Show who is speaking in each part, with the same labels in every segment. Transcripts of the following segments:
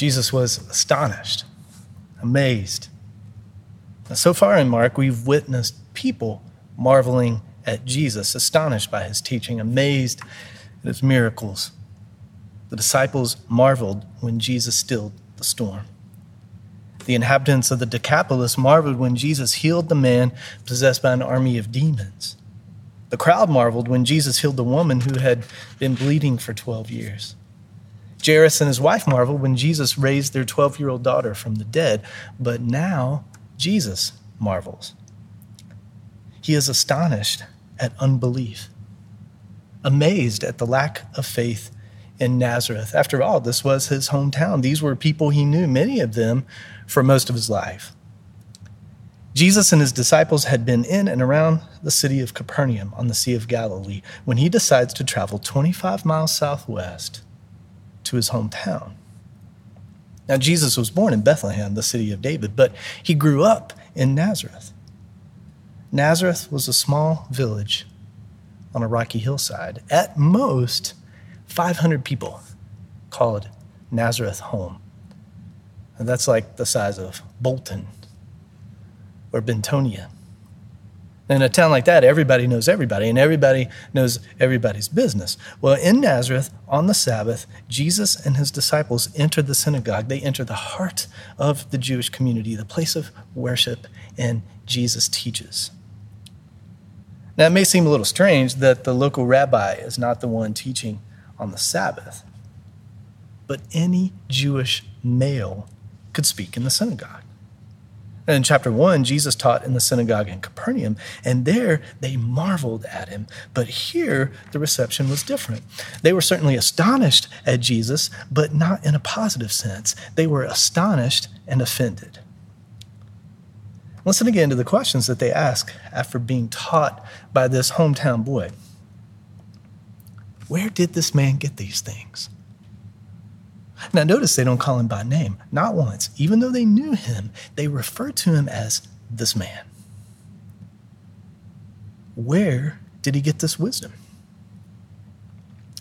Speaker 1: Jesus was astonished, amazed. Now, so far in Mark, we've witnessed people marveling at Jesus, astonished by his teaching, amazed at his miracles. The disciples marveled when Jesus stilled the storm. The inhabitants of the Decapolis marveled when Jesus healed the man possessed by an army of demons. The crowd marveled when Jesus healed the woman who had been bleeding for 12 years. Jairus and his wife marveled when Jesus raised their 12 year old daughter from the dead. But now Jesus marvels. He is astonished at unbelief, amazed at the lack of faith in Nazareth. After all, this was his hometown. These were people he knew, many of them, for most of his life. Jesus and his disciples had been in and around the city of Capernaum on the Sea of Galilee when he decides to travel 25 miles southwest to his hometown. Now, Jesus was born in Bethlehem, the city of David, but he grew up in Nazareth. Nazareth was a small village on a rocky hillside. At most, 500 people called Nazareth home. And that's like the size of Bolton or Bentonia. In a town like that, everybody knows everybody, and everybody knows everybody's business. Well, in Nazareth, on the Sabbath, Jesus and his disciples enter the synagogue. They enter the heart of the Jewish community, the place of worship, and Jesus teaches. Now, it may seem a little strange that the local rabbi is not the one teaching on the Sabbath, but any Jewish male could speak in the synagogue. And in chapter one, Jesus taught in the synagogue in Capernaum, and there they marveled at him. But here, the reception was different. They were certainly astonished at Jesus, but not in a positive sense. They were astonished and offended. Listen again to the questions that they ask after being taught by this hometown boy. Where did this man get these things? Now, notice they don't call him by name, not once. Even though they knew him, they refer to him as this man. Where did he get this wisdom?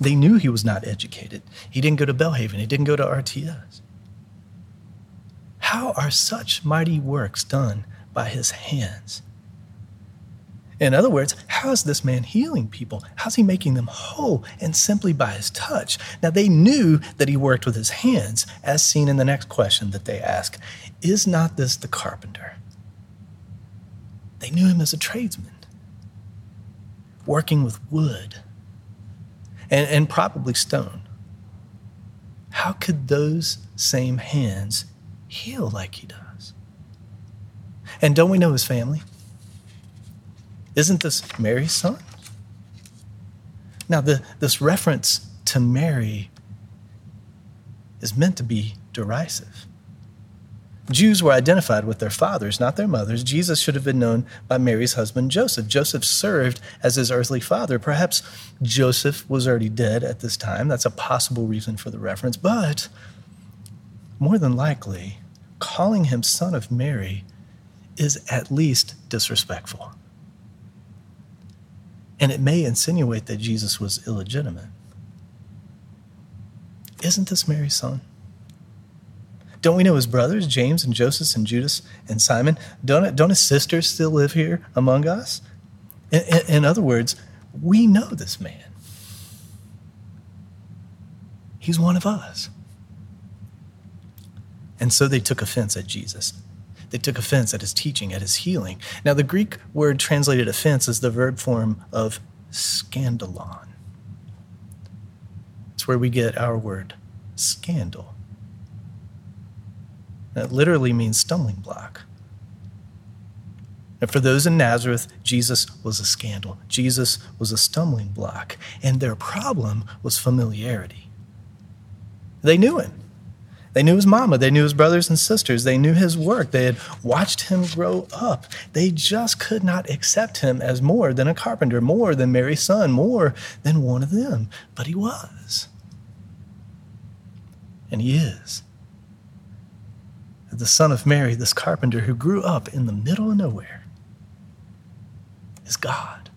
Speaker 1: They knew he was not educated. He didn't go to Belhaven, he didn't go to RTS. How are such mighty works done by his hands? In other words, how is this man healing people? How's he making them whole? And simply by his touch. Now, they knew that he worked with his hands, as seen in the next question that they ask Is not this the carpenter? They knew him as a tradesman, working with wood and, and probably stone. How could those same hands heal like he does? And don't we know his family? Isn't this Mary's son? Now, the, this reference to Mary is meant to be derisive. Jews were identified with their fathers, not their mothers. Jesus should have been known by Mary's husband, Joseph. Joseph served as his earthly father. Perhaps Joseph was already dead at this time. That's a possible reason for the reference. But more than likely, calling him son of Mary is at least disrespectful and it may insinuate that Jesus was illegitimate. Isn't this Mary's son? Don't we know his brothers, James and Joseph and Judas and Simon? Don't, don't his sisters still live here among us? In, in, in other words, we know this man. He's one of us. And so they took offense at Jesus. They took offense at his teaching, at his healing. Now, the Greek word translated offense is the verb form of scandalon. It's where we get our word scandal. That literally means stumbling block. And for those in Nazareth, Jesus was a scandal. Jesus was a stumbling block. And their problem was familiarity. They knew him. They knew his mama. They knew his brothers and sisters. They knew his work. They had watched him grow up. They just could not accept him as more than a carpenter, more than Mary's son, more than one of them. But he was. And he is. The son of Mary, this carpenter who grew up in the middle of nowhere, is God.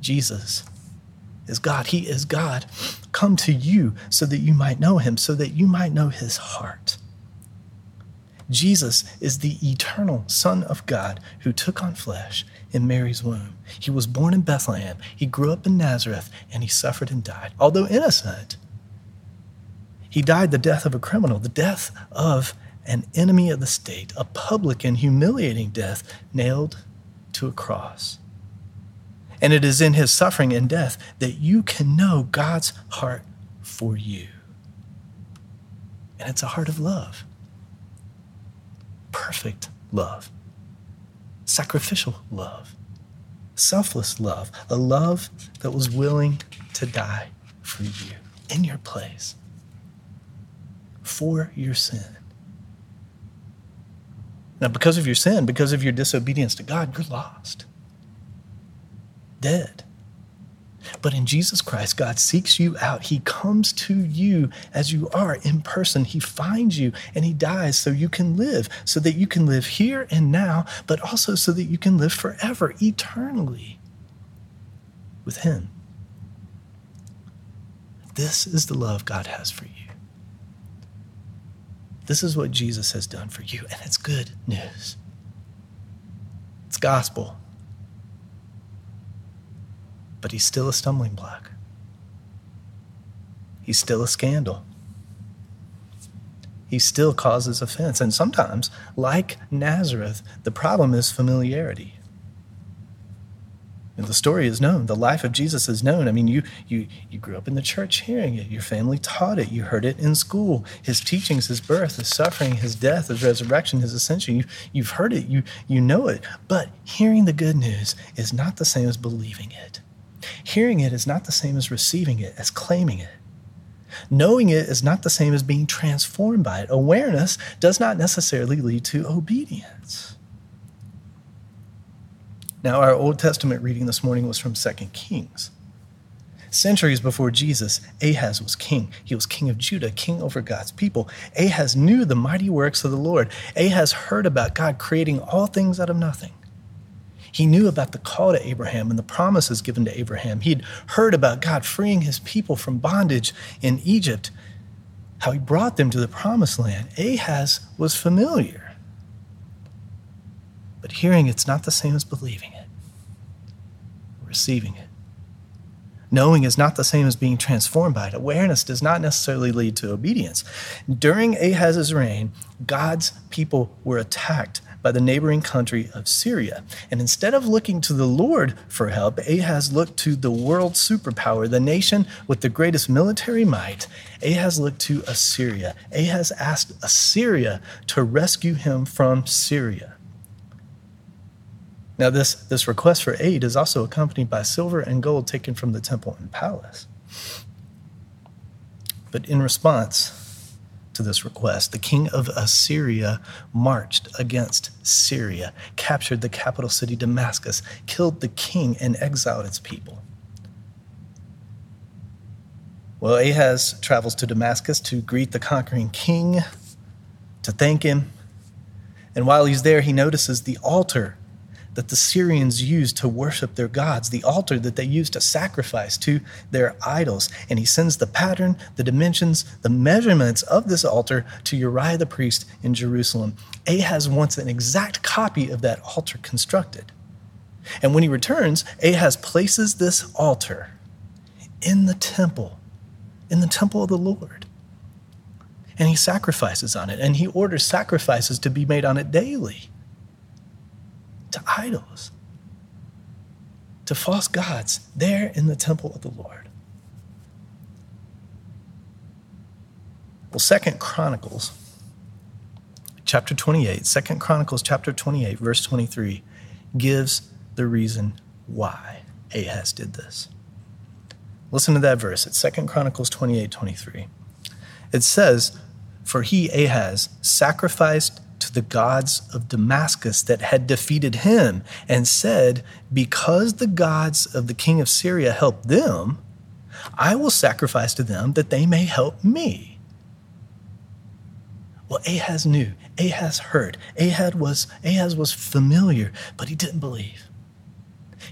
Speaker 1: Jesus is God. He is God. Come to you so that you might know him, so that you might know his heart. Jesus is the eternal Son of God who took on flesh in Mary's womb. He was born in Bethlehem, he grew up in Nazareth, and he suffered and died. Although innocent, he died the death of a criminal, the death of an enemy of the state, a public and humiliating death nailed to a cross. And it is in his suffering and death that you can know God's heart for you. And it's a heart of love. Perfect love, sacrificial love, selfless love, a love that was willing to die for you in your place. For your sin. Now, because of your sin, because of your disobedience to God, you're lost dead. But in Jesus Christ, God seeks you out. He comes to you as you are in person. He finds you and He dies so you can live, so that you can live here and now, but also so that you can live forever, eternally with Him. This is the love God has for you. This is what Jesus has done for you, and it's good news. It's gospel but he's still a stumbling block. He's still a scandal. He still causes offense. And sometimes, like Nazareth, the problem is familiarity. And the story is known. The life of Jesus is known. I mean, you, you, you grew up in the church hearing it. Your family taught it. You heard it in school. His teachings, his birth, his suffering, his death, his resurrection, his ascension. You, you've heard it. You, you know it. But hearing the good news is not the same as believing it. Hearing it is not the same as receiving it, as claiming it. Knowing it is not the same as being transformed by it. Awareness does not necessarily lead to obedience. Now, our Old Testament reading this morning was from 2 Kings. Centuries before Jesus, Ahaz was king. He was king of Judah, king over God's people. Ahaz knew the mighty works of the Lord. Ahaz heard about God creating all things out of nothing. He knew about the call to Abraham and the promises given to Abraham. He'd heard about God freeing his people from bondage in Egypt, how he brought them to the promised land. Ahaz was familiar. But hearing it's not the same as believing it, receiving it. Knowing is not the same as being transformed by it. Awareness does not necessarily lead to obedience. During Ahaz's reign, God's people were attacked by the neighboring country of Syria. And instead of looking to the Lord for help, Ahaz looked to the world superpower, the nation with the greatest military might. Ahaz looked to Assyria. Ahaz asked Assyria to rescue him from Syria. Now, this, this request for aid is also accompanied by silver and gold taken from the temple and palace. But in response, to this request. The king of Assyria marched against Syria, captured the capital city Damascus, killed the king, and exiled its people. Well, Ahaz travels to Damascus to greet the conquering king, to thank him. And while he's there, he notices the altar that the Syrians used to worship their gods, the altar that they used to sacrifice to their idols. And he sends the pattern, the dimensions, the measurements of this altar to Uriah the priest in Jerusalem. Ahaz wants an exact copy of that altar constructed. And when he returns, Ahaz places this altar in the temple, in the temple of the Lord. And he sacrifices on it, and he orders sacrifices to be made on it daily to idols, to false gods there in the temple of the Lord. Well, Second Chronicles chapter twenty-eight. 28, Second Chronicles chapter 28, verse 23 gives the reason why Ahaz did this. Listen to that verse. It's Second Chronicles 28, 23. It says, For he, Ahaz, sacrificed the gods of Damascus that had defeated him, and said, Because the gods of the king of Syria helped them, I will sacrifice to them that they may help me. Well, Ahaz knew, Ahaz heard, Ahaz was, Ahaz was familiar, but he didn't believe.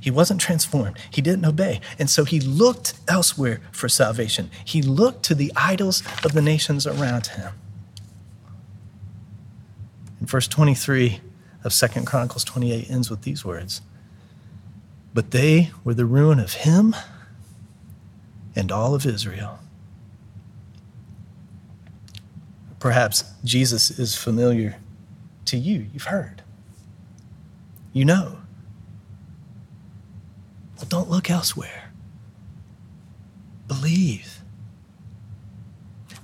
Speaker 1: He wasn't transformed. He didn't obey. And so he looked elsewhere for salvation. He looked to the idols of the nations around him. In verse 23 of Second Chronicles 28 ends with these words But they were the ruin of him and all of Israel. Perhaps Jesus is familiar to you. You've heard. You know. Well, don't look elsewhere. Believe.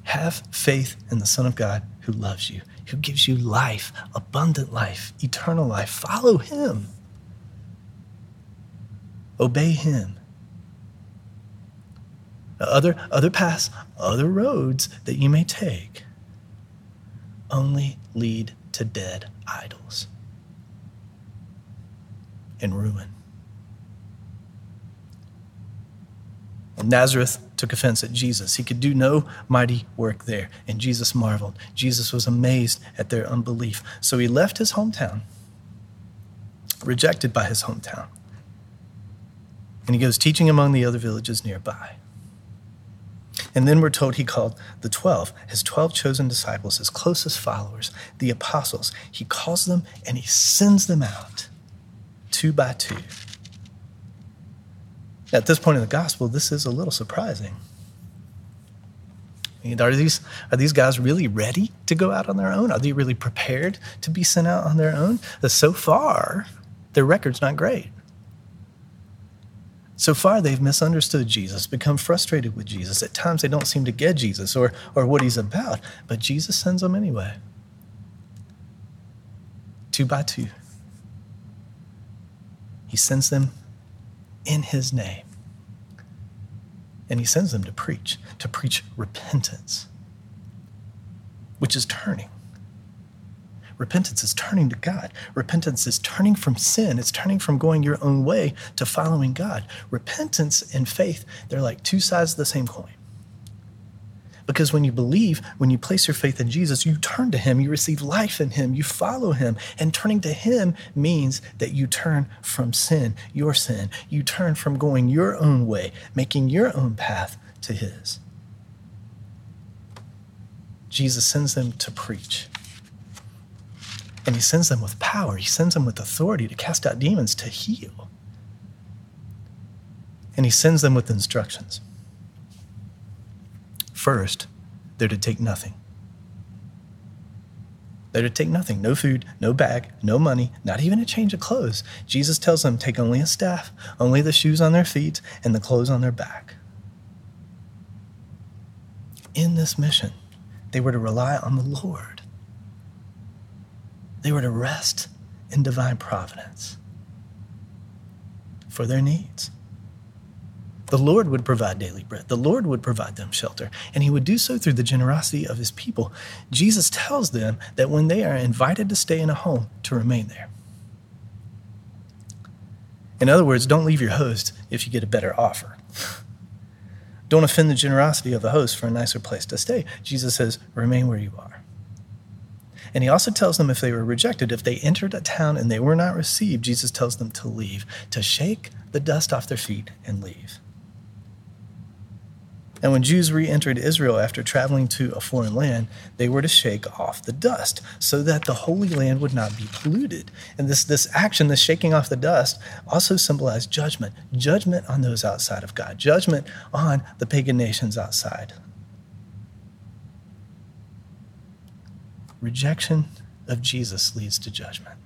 Speaker 1: Have faith in the Son of God who loves you, who gives you life, abundant life, eternal life. Follow him. Obey him. Other, other paths, other roads that you may take only lead to dead idols and ruin. Nazareth took offense at Jesus. He could do no mighty work there, and Jesus marveled. Jesus was amazed at their unbelief. So he left his hometown, rejected by his hometown, and he goes teaching among the other villages nearby. And then we're told he called the 12, his 12 chosen disciples, his closest followers, the apostles. He calls them and he sends them out two by two. At this point in the gospel, this is a little surprising. Are these, are these guys really ready to go out on their own? Are they really prepared to be sent out on their own? So far, their record's not great. So far, they've misunderstood Jesus, become frustrated with Jesus. At times, they don't seem to get Jesus or, or what he's about, but Jesus sends them anyway. Two by two. He sends them in his name. And he sends them to preach, to preach repentance, which is turning. Repentance is turning to God. Repentance is turning from sin. It's turning from going your own way to following God. Repentance and faith, they're like two sides of the same coin. Because when you believe, when you place your faith in Jesus, you turn to Him, you receive life in Him, you follow Him. And turning to Him means that you turn from sin, your sin. You turn from going your own way, making your own path to His. Jesus sends them to preach. And He sends them with power, He sends them with authority to cast out demons, to heal. And He sends them with instructions. First, they're to take nothing. They're to take nothing no food, no bag, no money, not even a change of clothes. Jesus tells them take only a staff, only the shoes on their feet, and the clothes on their back. In this mission, they were to rely on the Lord, they were to rest in divine providence for their needs. The Lord would provide daily bread. The Lord would provide them shelter, and He would do so through the generosity of His people. Jesus tells them that when they are invited to stay in a home, to remain there. In other words, don't leave your host if you get a better offer. Don't offend the generosity of the host for a nicer place to stay. Jesus says, remain where you are. And he also tells them if they were rejected, if they entered a town and they were not received, Jesus tells them to leave, to shake the dust off their feet and leave. And when Jews re entered Israel after traveling to a foreign land, they were to shake off the dust so that the Holy Land would not be polluted. And this, this action, this shaking off the dust, also symbolized judgment judgment on those outside of God, judgment on the pagan nations outside. Rejection of Jesus leads to judgment.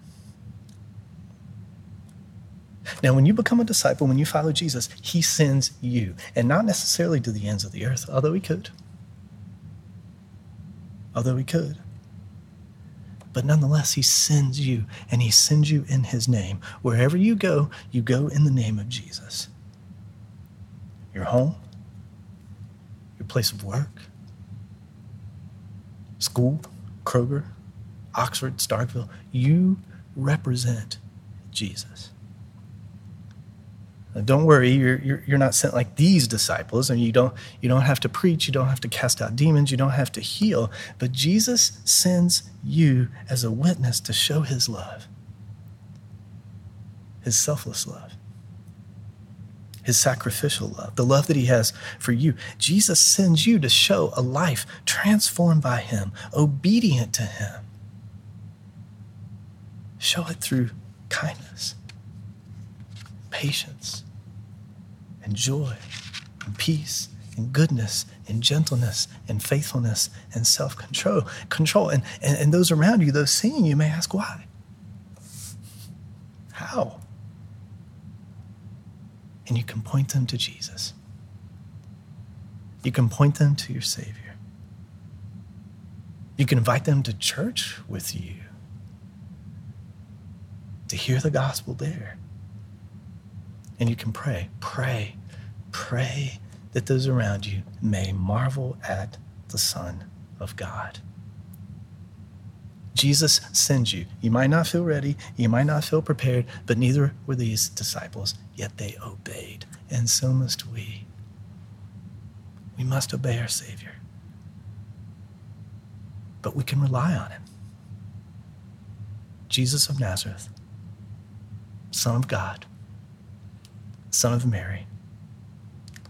Speaker 1: Now, when you become a disciple, when you follow Jesus, he sends you, and not necessarily to the ends of the earth, although he could. Although he could. But nonetheless, he sends you, and he sends you in his name. Wherever you go, you go in the name of Jesus. Your home, your place of work, school, Kroger, Oxford, Starkville. You represent Jesus. Don't worry, you're, you're, you're not sent like these disciples, and you don't, you don't have to preach, you don't have to cast out demons, you don't have to heal, but Jesus sends you as a witness to show his love, his selfless love his sacrificial love, the love that he has for you. Jesus sends you to show a life transformed by him, obedient to him. Show it through kindness, patience, and joy, and peace, and goodness, and gentleness, and faithfulness, and self control. Control. And, and, and those around you, those seeing you, may ask why. How? and you can point them to Jesus. You can point them to your Savior. You can invite them to church with you to hear the gospel there. And you can pray, pray, pray that those around you may marvel at the Son of God. Jesus sends you. You might not feel ready, you might not feel prepared, but neither were these disciples, yet they obeyed. And so must we. We must obey our Savior. But we can rely on Him. Jesus of Nazareth, Son of God, Son of Mary,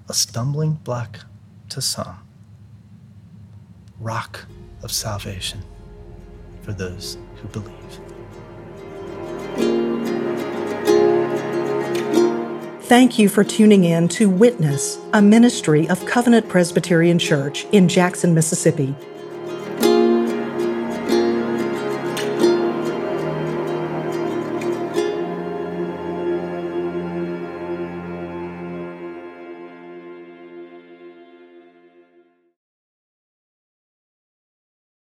Speaker 1: a stumbling block to some, rock of salvation for those who believe.
Speaker 2: Thank you for tuning in to Witness, a ministry of Covenant Presbyterian Church in Jackson, Mississippi.